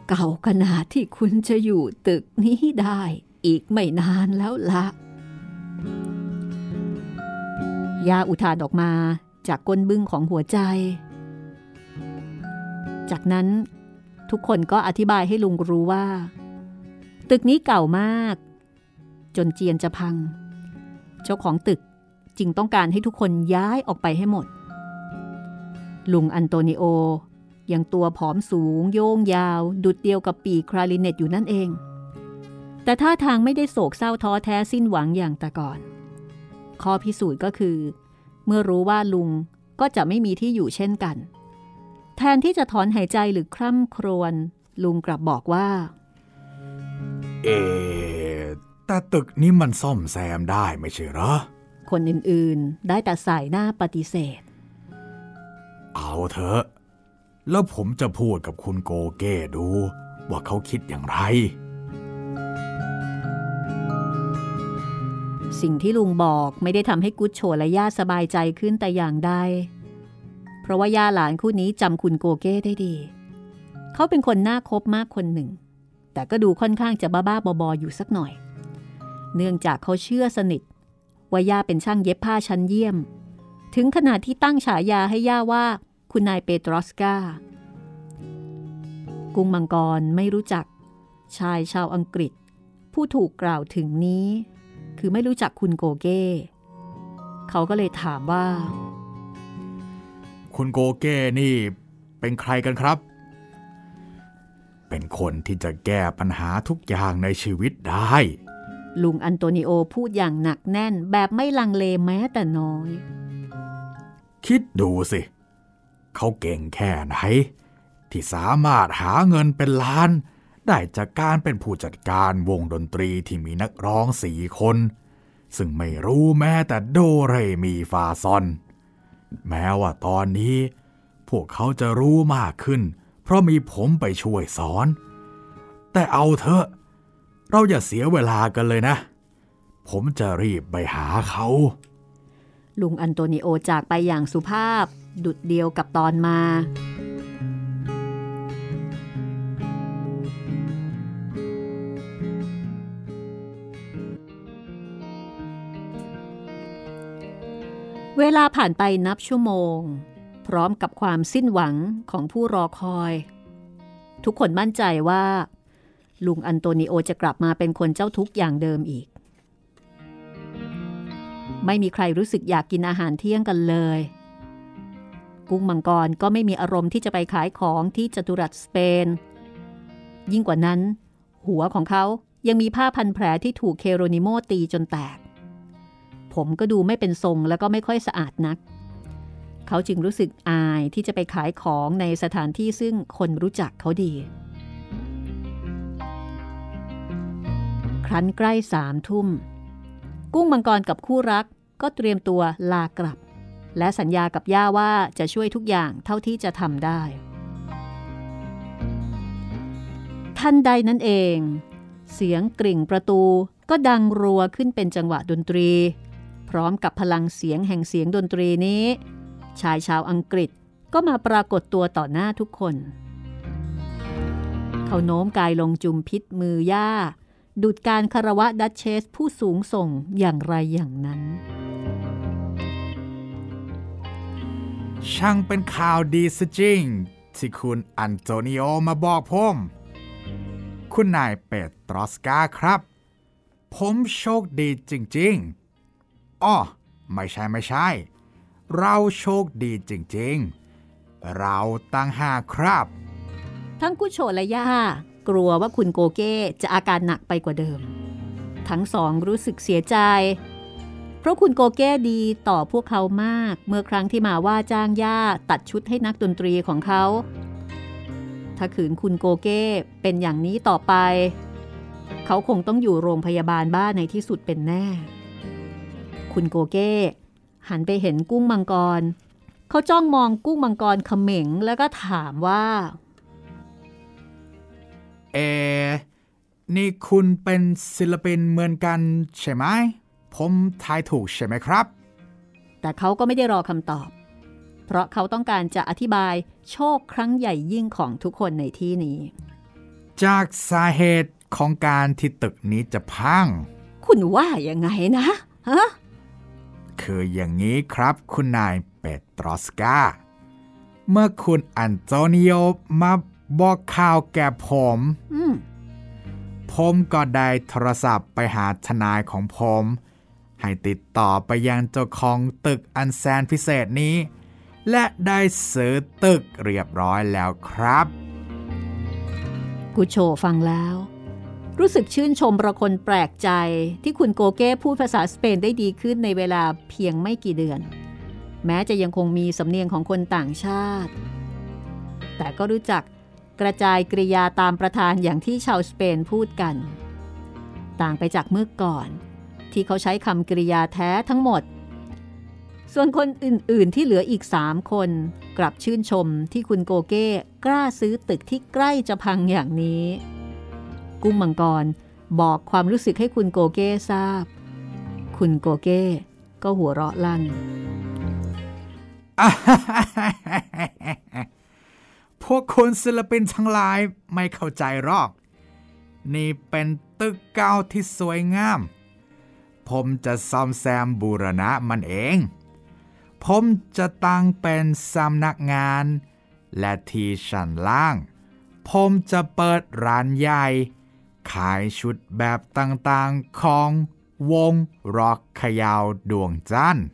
S2: เก่าขนาดที่คุณจะอยู่ตึกนี้ได้อีกไม่นานแล้วละยาอุทานออกมาจากก้นบึ้งของหัวใจ จากนั้นทุกคนก็อธิบายให้ลุงรู้ว่า ตึกนี้เก่ามาก จนเจียนจะพัง เจ้าของตึกจึงต้องการให้ทุกคนย้ายออกไปให้หมด ลุงอันโตนิโอ ยังตัวผอมสูง โยงยาว ดุดเดียวกับปีคราลิเนตอยู่นั่นเอง แต่ท่าทางไม่ได้โศกเศร้าท้อแท้สิ้นหวังอย่างแต่ก่อน ข้อพิสูจน์ก็คือ เมื่อรู้ว่าลุงก็จะไม่มีที่อยู่เช่นกัน แทนที่จะถอนหายใจหรือคร่ำครวญลุงกลับบอกว่า
S1: เอแต่ตึกนี้มันซ่อมแซมได้ไม่ใช่เหรอ
S2: คนอื่นๆ ได้แต่ใส่หน้าปฏิเสธ
S1: เอาเถอะ แล้วผมจะพูดกับคุณโกเก้ดูว่าเขาคิดอย่างไร
S2: สิ่งที่ลุงบอกไม่ได้ทำให้กุชโชและย่าสบายใจขึ้นแต่อย่างใด เพราะว่าย่าหลานคู่นี้จำคุณโกเก้ได้ดี เขาเป็นคนน่าคบมากคนหนึ่ง แต่ก็ดูค่อนข้างจะบ้าๆบอๆอยู่สักหน่อย เนื่องจากเขาเชื่อสนิทว่าย่าเป็นช่างเย็บผ้าชั้นเยี่ยม ถึงขนาดที่ตั้งฉายาให้ย่าว่า คุณนายเปโตรสกากุ้งมังกรไม่รู้จัก ชายชาวอังกฤษ ผู้ถูกกล่าวถึงนี้ คือไม่รู้จักคุณโกเก้ เขาก็เลยถามว่า
S1: คุณโกเก้นี่เป็นใครกันครับ เป็นคนที่จะแก้ปัญหาทุกอย่างในชีวิตได้
S2: ลุงอันโตนิโอพูดอย่างหนักแน่นแบบไม่ลังเลแม้แต่น้อย
S1: คิดดูสิเเขาเก่งแค่ไหน ที่สามารถหาเงินเป็นล้าน ได้จากการเป็นผู้จัดการวงดนตรีที่มีนักร้องสี่คน ซึ่งไม่รู้แม้แต่โดเรมีฟาซอน แม้ว่าตอนนี้ พวกเขาจะรู้มากขึ้น เพราะมีผมไปช่วยสอน แต่เอาเถอะ เราอย่าเสียเวลากันเลยนะ ผมจะรีบไปหาเขา
S2: ลุงอันโตนิโอจากไปอย่างสุภาพ ดุดเดียวกับตอนมา เวลาผ่านไปนับชั่วโมง พร้อมกับความสิ้นหวังของผู้รอคอย ทุกคนมั่นใจว่า ลุงอันโตนิโอจะกลับมาเป็นคนเจ้าทุกข์อย่างเดิมอีก ไม่มีใครรู้สึกอยากกินอาหารเที่ยงกันเลย กุ้งมังกรก็ไม่มีอารมณ์ที่จะไปขายของที่จตุรัสสเปน ยิ่งกว่านั้น หัวของเขายังมีผ้าพันแผลที่ถูกเคโรนิโมตีจนแตก ผมก็ดูไม่เป็นทรงแล้วก็ไม่ค่อยสะอาดนัก เขาจึงรู้สึกอายที่จะไปขายของในสถานที่ซึ่งคนรู้จักเขาดี ครั้นใกล้สามทุ่ม กุ้งมังกรกับคู่รักก็เตรียมตัวลากลับ และสัญญากับย่าว่าจะช่วยทุกอย่างเท่าที่จะทำได้ทันใดนั้นเอง เสียงกริ่งประตูก็ดังรัวขึ้นเป็นจังหวะดนตรี พร้อมกับพลังเสียงแห่งเสียงดนตรีนี้ ชายชาวอังกฤษก็มาปรากฏตัวต่อหน้าทุกคน เขาโน้มกายลงจุมพิษมือย่า ดุดการคารวะดัชเชสผู้สูงส่งอย่างไรอย่างนั้น
S1: ช่างเป็นข่าวดีซะจริง ที่คุณอันโตนิโอมาบอกผม คุณนายเปตรอสกาครับ ผมโชคดีจริงๆอ๋อไม่ใช่ไม่ใช่ เราโชคดีจริงๆ เราตั้งหากครับ
S2: ทั้งกุโชและย่ากลัวว่าคุณโกเก้จะอาการหนักไปกว่าเดิม ทั้งสองรู้สึกเสียใจ เพราะคุณโกเก้ดีต่อพวกเขามาก เมื่อครั้งที่มาว่าจ้างย่าตัดชุดให้นักดนตรีของเขา ถ้าขืนคุณโกเก้เป็นอย่างนี้ต่อไป เขาคงต้องอยู่โรงพยาบาลบ้านในที่สุดเป็นแน่ คุณโกเก้หันไปเห็นกุ้งมังกร เขาจ้องมองกุ้งมังกรเขม็งแล้วก็ถามว่า
S1: เอ นี่คุณเป็นศิลปินเหมือนกันใช่ไหม ผมทายถูกใช่ไหมครับ
S2: แต่เขาก็ไม่ได้รอคำตอบ เพราะเขาต้องการจะอธิบายโชคครั้งใหญ่ยิ่งของทุกคนในที่นี้
S1: จากสาเหตุของการที่ตึกนี้จะพัง
S2: คุณว่ายังไงนะฮะ
S1: คืออย่างนี้ครับคุณนายเปตรอสกา เมื่อคุณอันโตนิโอมา บอกข่าวแก่ผม
S2: อืม
S1: ผมก็ได้โทรศัพท์ไปหาทนายของผม ให้ติดต่อไปยังเจ้าของตึกอันแสนพิเศษนี้ และได้ซื้อตึกเรียบร้อยแล้วครับ
S2: กูโชฟังแล้ว รู้สึกชื่นชมประคนแปลกใจที่คุณโกเก้พูดภาษาสเปนได้ดีขึ้นในเวลาเพียงไม่กี่เดือน แม้จะยังคงมีสำเนียงของคนต่างชาติ แต่ก็รู้จัก กระจายกริยาตามประธานอย่างที่ชาวสเปนพูดกัน ต่างไปจากเมื่อก่อน ที่เขาใช้คำกริยาแท้ทั้งหมด ส่วนคนอื่นๆที่เหลืออีกสามคน กลับชื่นชมที่คุณโกเก้กล้าซื้อตึกที่ใกล้จะพังอย่างนี้ กุ้งมังกรบอกความรู้สึกให้คุณโกเก้ทราบ คุณโกเก้ก็หัวเราะลั่น
S1: พวกคนศิลปินทั้งหลายไม่เข้าใจหรอก นี่เป็นตึกเก่าที่สวยงาม ผมจะซ่อมแซมบูรณะมันเอง ผมจะตั้งเป็นสำนักงาน และที่ชั้นล่าง ผมจะเปิดร้านใหญ่ ขายชุดแบบต่างๆของวงร็อกขยาวดวงจันทร์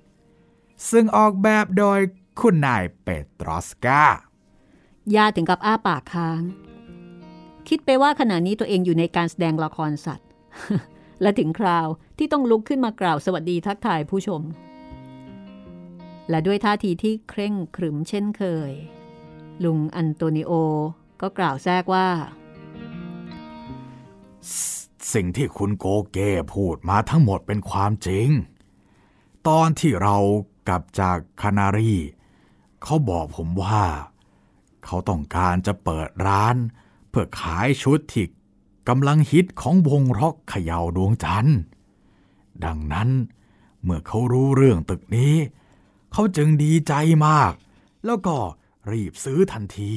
S1: ซึ่งออกแบบโดยคุณนายเปตรอสกา
S2: ย่าถึงกับอ้าปากค้าง คิดไปว่าขณะนี้ตัวเองอยู่ในการแสดงละครสัตว์ และถึงคราวที่ต้องลุกขึ้นมากล่าวสวัสดีทักทายผู้ชม และด้วยท่าทีที่เคร่งขรึมเช่นเคย ลุงอันโตนิโอก็กล่าวแทรกว่า
S1: สิ่งที่คุณโกเก้พูดมาทั้งหมดเป็นความจริง ตอนที่เรากลับจากคานารี เขาบอกผมว่า เขาต้องการจะเปิดร้าน เพื่อขายชุดที่กำลังฮิตของวงร็อกเขย่าดวงจันทร์ ดังนั้นเมื่อเขารู้เรื่องตึกนี้ เขาจึงดีใจมาก แล้วก็รีบซื้อทันที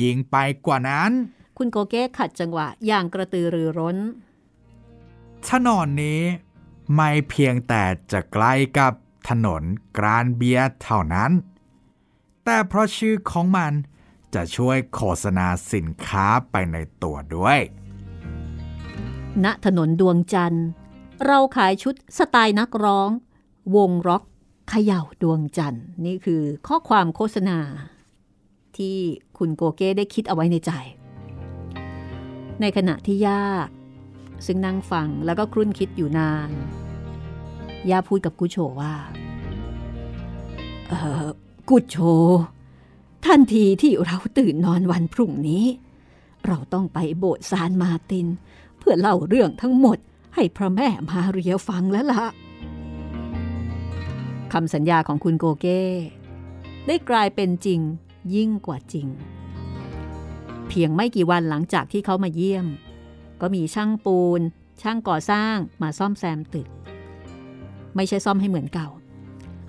S1: ยิงไปกว่านั้น
S2: คุณโกเก้ขัดจังหวะอย่างกระตือรือร้น
S1: ถนนนี้ไม่เพียงแต่จะใกล้กับถนนกรานเบียร์เท่านั้น แต่เพราะชื่อของมันจะช่วยโฆษณาสินค้าไปในตัวด้วย
S2: ณ ถนนดวงจันทร์ เราขายชุดสไตล์นักร้อง วงร็อกเขย่าดวงจันทร์ นี่คือข้อความโฆษณา ที่คุณโกเก้ได้คิดเอาไว้ในใจ ในขณะที่ย่าซึ่งนั่งฟังแล้วก็ครุ่นคิดอยู่นาน ย่าพูดกับกุโชว่า เออ กุโช ทันทีที่เราตื่นนอนวันพรุ่งนี้ เราต้องไปโบสถ์ซานมาติน เพื่อเล่าเรื่องทั้งหมดให้พระแม่มาเรียฟังแล้วล่ะคำสัญญาของคุณโกเก้ ได้กลายเป็นจริงยิ่งกว่าจริง เพียงไม่กี่วันหลังจากที่เขามาเยี่ยม ก็มีช่างปูน ช่างก่อสร้างมาซ่อมแซมตึก ไม่ใช่ซ่อมให้เหมือนเก่า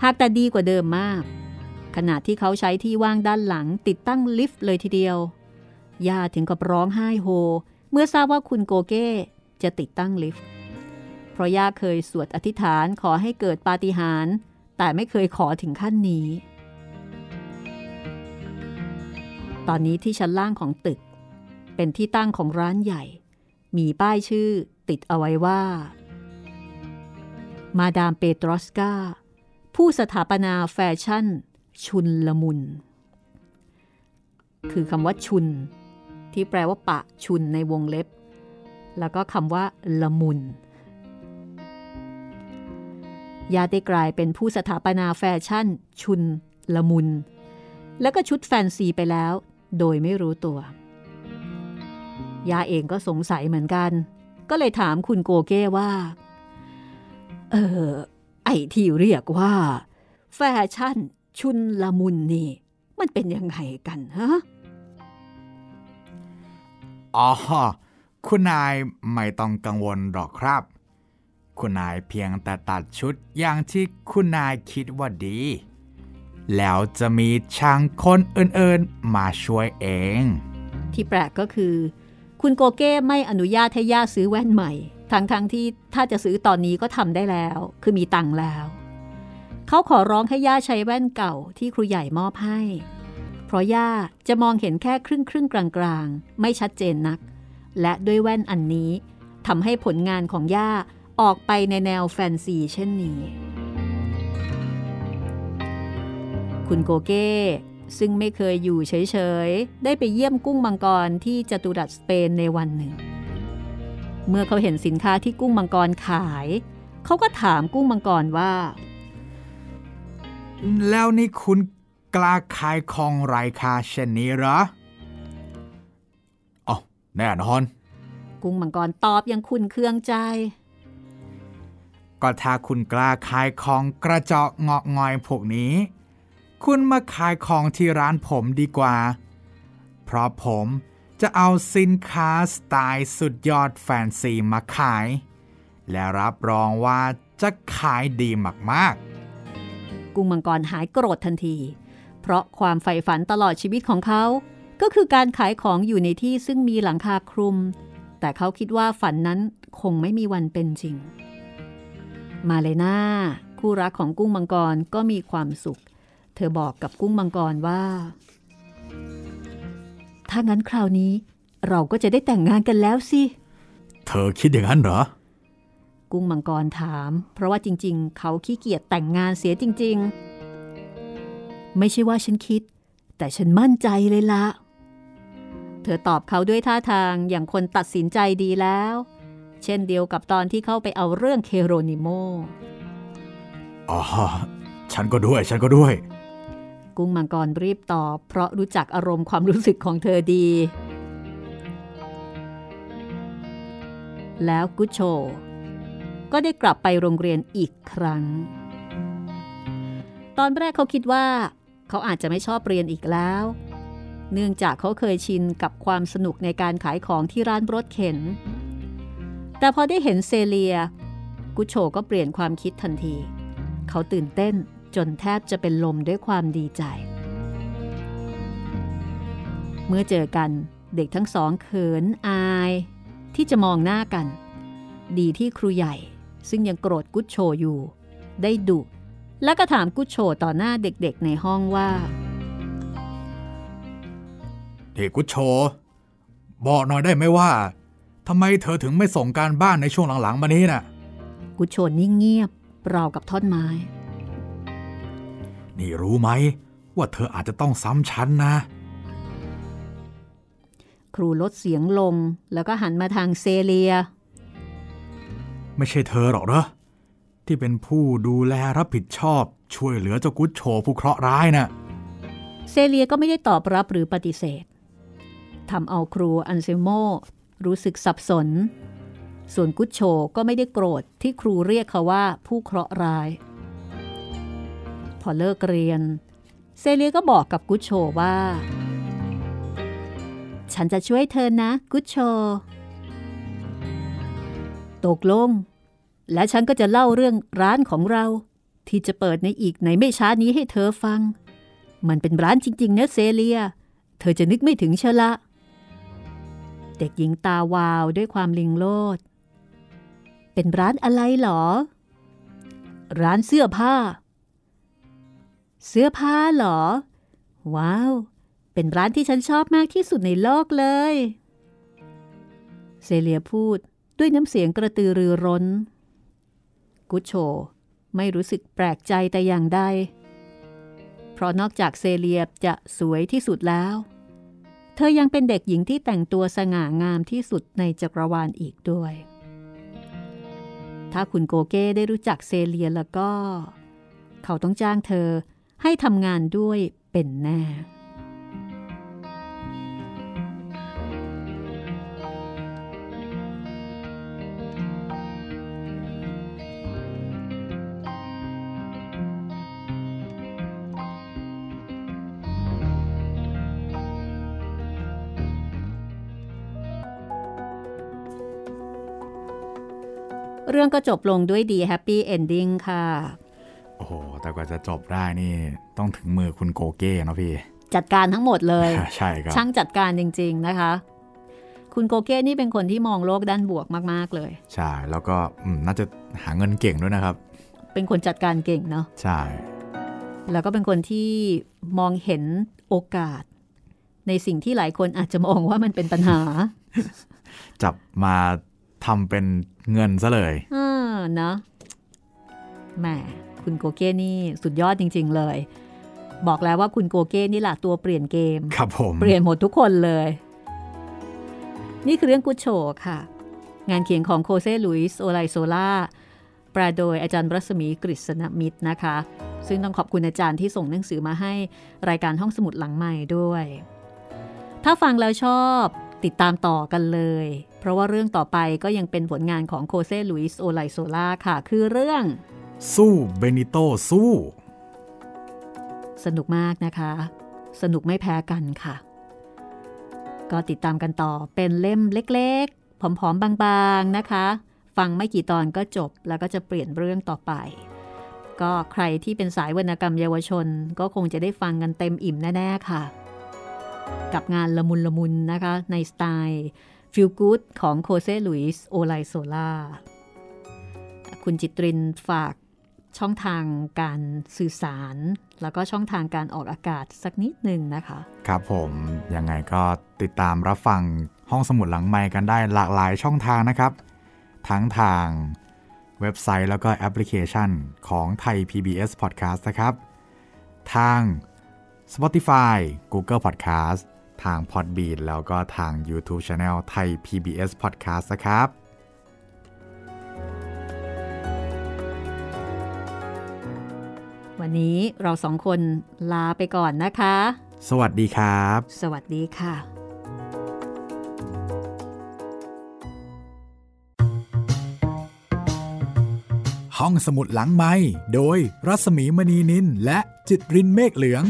S2: หากแต่ดีกว่าเดิมมาก ขณะที่เขาใช้ที่ว่างด้านหลังติดตั้งลิฟต์เลยทีเดียว ย่าถึงกับร้องไห้โฮ เมื่อทราบว่าคุณโกเก้จะติดตั้งลิฟต์ เพราะย่าเคยสวดอธิษฐานขอให้เกิดปาฏิหาริย์แต่ไม่เคยขอถึงขั้นนี้ ตอนนี้ที่ชั้นล่างของตึก เป็นที่ตั้งของร้านใหญ่ มีป้ายชื่อติดเอาไว้ว่า มาดามเปโตรสกาผู้สถาปนาแฟชั่น ชุนละมุน คือคำว่าชุน ที่แปลว่าปะชุนในวงเล็บ แล้วก็คำว่าละมุน ยาได้กลายเป็นผู้สถาปนาแฟชั่น ชุนละมุน แล้วก็ชุดแฟนซีไปแล้ว โดยไม่รู้ตัว ยาเองก็สงสัยเหมือนกัน ก็เลยถามคุณโกเก้ว่า เออไอที่เรียกว่า แฟชั่น ชุนละมุนนี่ มันเป็นยังไงกันฮะ
S1: อ๋อ คุณนายไม่ต้องกังวลหรอกครับ คุณนายเพียงแต่ตัดชุดอย่างที่คุณนายคิดว่าดี แล้วจะมีช่างคนอื่นๆมาช่วยเอง
S2: ที่แปลกก็คือ คุณโกเก้ไม่อนุญาตให้ย่าซื้อแว่นใหม่ทั้งๆทที่ถ้าจะซื้อตอนนี้ก็ทำได้แล้ว คือมีตังค์แล้ว เขาขอร้องให้ย่าใช้แว่นเก่าที่ครูใหญ่มอบให้ เพราะย่าจะมองเห็นแค่ครึ่งครึ่งๆกลางๆ ไม่ชัดเจนนัก และด้วยแว่นอันนี้ทำให้ผลงานของย่าออกไปในแนวแฟนซีเช่นนี้ คุณโกเก้ ซึ่งไม่เคยอยู่เฉย ๆ ได้ไปเยี่ยมกุ้งมังกรที่จตุรัสสเปนในวันหนึ่ง เมื่อเขาเห็นสินค้าที่กุ้งมังกรขาย เขาก็ถามกุ้งมังกรว่า
S1: แล้วนี่คุณกล้าขายของไร้ค่าเช่นนี้เหรออ๋อแน่นอน
S2: กุ้งมังกรตอบอยังคุณเคืองใจ
S1: ก็ถ้าคุณกล้าขายของกระจอกงอกงอยพวกนี้ คุณมาขายของที่ร้านผมดีกว่า เพราะผมจะเอาสินค้าสไตล์สุดยอดแฟนซีมาขาย และรับรองว่าจะขายดีมาก
S2: กุ้งมังกรหายโกรธทันที เพราะความใฝ่ฝันตลอดชีวิตของเขา ก็คือการขายของอยู่ในที่ซึ่งมีหลังคาคลุม แต่เขาคิดว่าฝันนั้นคงไม่มีวันเป็นจริง มาเลยนาคู่รักของกุ้งมังกรก็มีความสุข เธอบอกกับกุ้งมังกรว่า ถ้างั้นคราวนี้เราก็จะได้แต่งงานกันแล้วสิ
S1: เธอคิดอย่างนั้นเหรอ
S2: กุ้งมังกรถาม เพราะว่าจริง ๆ เขาขี้เกียจแต่งงานเสียจริง ๆ ไม่ใช่ว่าฉันคิด แต่ฉันมั่นใจเลยละ เธอตอบเขาด้วยท่าทางอย่างคนตัดสินใจดีแล้ว เช่นเดียวกับตอนที่เข้าไปเอาเรื่องเคโรนิโม
S1: อ๋อฉันก็ด้วย ฉันก็ด้วย
S2: กุ้งมังกรรีบตอบ เพราะรู้จักอารมณ์ความรู้สึกของเธอดี แล้วกุชโช ก็ได้กลับไปโรงเรียนอีกครั้ง ตอนแรกเขาคิดว่า เขาอาจจะไม่ชอบเรียนอีกแล้ว เนื่องจากเขาเคยชินกับความสนุกในการขายของที่ร้านรถเข็น แต่พอได้เห็นเซเลีย กุโชก็เปลี่ยนความคิดทันที เขาตื่นเต้นจนแทบจะเป็นลมด้วยความดีใจ เมื่อเจอกันเด็กทั้งสองเขินอาย ที่จะมองหน้ากัน ดีที่ครูใหญ่ ซึ่งยังโกรธกุชโชอยู่ ได้ดุและก็ถามกุชโชต่อหน้าเด็กๆในห้องว่า
S1: เด็กกุชโช บอกหน่อยได้ไหมว่าทำไมเธอถึงไม่ส่งการบ้านในช่วงหลังๆมานี้น่ะ
S2: กุชโชนิ่งเงียบราวกับท่อนไม้
S1: นี่รู้ไหม ว่าเธออาจจะต้องซ้ำชั้นนะ
S2: ครูลดเสียงลงแล้วก็หันมาทางเซเลีย
S1: ไม่ใช่เธอหรอกเหรอที่เป็นผู้ดูแลรับผิดชอบช่วยเหลือเจ้ากุชโชผู้เคราะห์ร้ายน่ะ
S2: เซเลียก็ไม่ได้ตอบรับหรือปฏิเสธทำเอาครูอันเซโมรู้สึกสับสน ส่วนกุชโชก็ไม่ได้โกรธที่ครูเรียกเขาว่าผู้เคราะห์ร้าย พอเลิกเรียน เซเลียก็บอกกับกุชโชว่า ฉันจะช่วยเธอนะ กุชโช ตกลง และฉันก็จะเล่าเรื่องร้านของเรา ที่จะเปิดในอีกในไม่ช้านี้ให้เธอฟัง มันเป็นร้านจริง ๆ นะเซเลีย เธอจะนึกไม่ถึงเชละ เด็กหญิงตาวาวด้วยความลิงโลด เป็นร้านอะไรหรอ ร้านเสื้อผ้า เสื้อผ้าหรอ ว้าว เป็นร้านที่ฉันชอบมากที่สุดในโลกเลย เซเลียพูด ด้วยน้ำเสียงกระตือรือร้น กุชโช ไม่รู้สึกแปลกใจแต่อย่างใด เพราะนอกจากเซเลียจะสวยที่สุดแล้ว เธอยังเป็นเด็กหญิงที่แต่งตัวสง่างามที่สุดในจักรวาลอีกด้วย ถ้าคุณโกเก้ได้รู้จักเซเลียแล้วก็ เขาต้องจ้างเธอให้ทำงานด้วยเป็นแน่ เรื่องก็จบลงด้วยดี happy ending ค่ะ
S1: โอ้โห แต่กว่าจะจบได้นี่ ต้องถึงมือคุณโกเก้เนาะพี่
S2: จัดการทั้งหมดเลย
S1: ใช่ครับ
S2: ช่างจัดการจริง ๆนะคะ คุณโกเก้นี่เป็นคนที่มองโลกด้านบวกมาก ๆ เลย
S1: ใช่ แล้วก็อืมน่าจะหาเงินเก่งด้วยนะครับ
S2: เป็นคนจัดการเก่งเนาะ
S1: ใช่
S2: แล้วก็เป็นคนที่มองเห็นโอกาส ในสิ่งที่หลายคนอาจจะมองว่ามันเป็นปัญหา
S1: จับมา ทำเป็นเงินซะเลย
S2: เออเนาะแหมคุณโกเก้นี่สุดยอดจริง ๆ เลย บอกแล้วว่าคุณโกเก้นี่แหละตัวเปลี่ยนเกม
S1: ครับผม
S2: เปลี่ยนหมดทุกคนเลย นี่คือเรื่องกุชโชค่ะ งานเขียนของโคเซลุยส์โอไลโซล่าแปลโดยอาจารย์รัศมีกฤษณมิตรนะคะ ซึ่งต้องขอบคุณอาจารย์ที่ส่งหนังสือมาให้รายการห้องสมุดหลังไมค์ด้วย ถ้าฟังแล้วชอบติดตามต่อกันเลย เพราะว่าเรื่องต่อไปก็ยังเป็นผลงานของโคเซลุยส์โอไลโซล่าค่ะ คือเรื่อง
S1: สู้เบนิโตสู้
S2: สนุกมากนะคะ สนุกไม่แพ้กันค่ะ ก็ติดตามกันต่อเป็นเล่มเล็กๆ ผอมๆ บางๆนะคะ ฟังไม่กี่ตอนก็จบแล้วก็จะเปลี่ยนเรื่องต่อไป ก็ใครที่เป็นสายวรรณกรรมเยาวชน ก็คงจะได้ฟังกันเต็มอิ่มแน่ๆค่ะ กับงานละมุนละมุนนะคะในสไตล์ feel good ของโคเซลุยส์โอไลโซล่าคุณจิตรินฝากช่องทางการสื่อสาร แล้วก็ช่องทางการออกอากาศสักนิดหนึ่งนะคะ
S1: ครับผมยังไงก็ติดตามรับฟังห้องสมุดหลังไมค์กันได้หลากหลายช่องทางนะครับ ทั้งทางเว็บไซต์แล้วก็แอปพลิเคชันของไทย PBS Podcast นะครับ ทาง Spotify Google Podcast ทาง Podbean แล้วก็ทาง YouTube Channel ไทย PBS Podcast นะครับ
S2: วันนี้เราสองคนลาไปก่อนนะคะ
S1: สวัสดีครับ
S2: สวัสดีค่ะ
S1: ห้องสมุดหลังไม้โดยรัสมีมณีนินและจิตรินเมฆเหลือง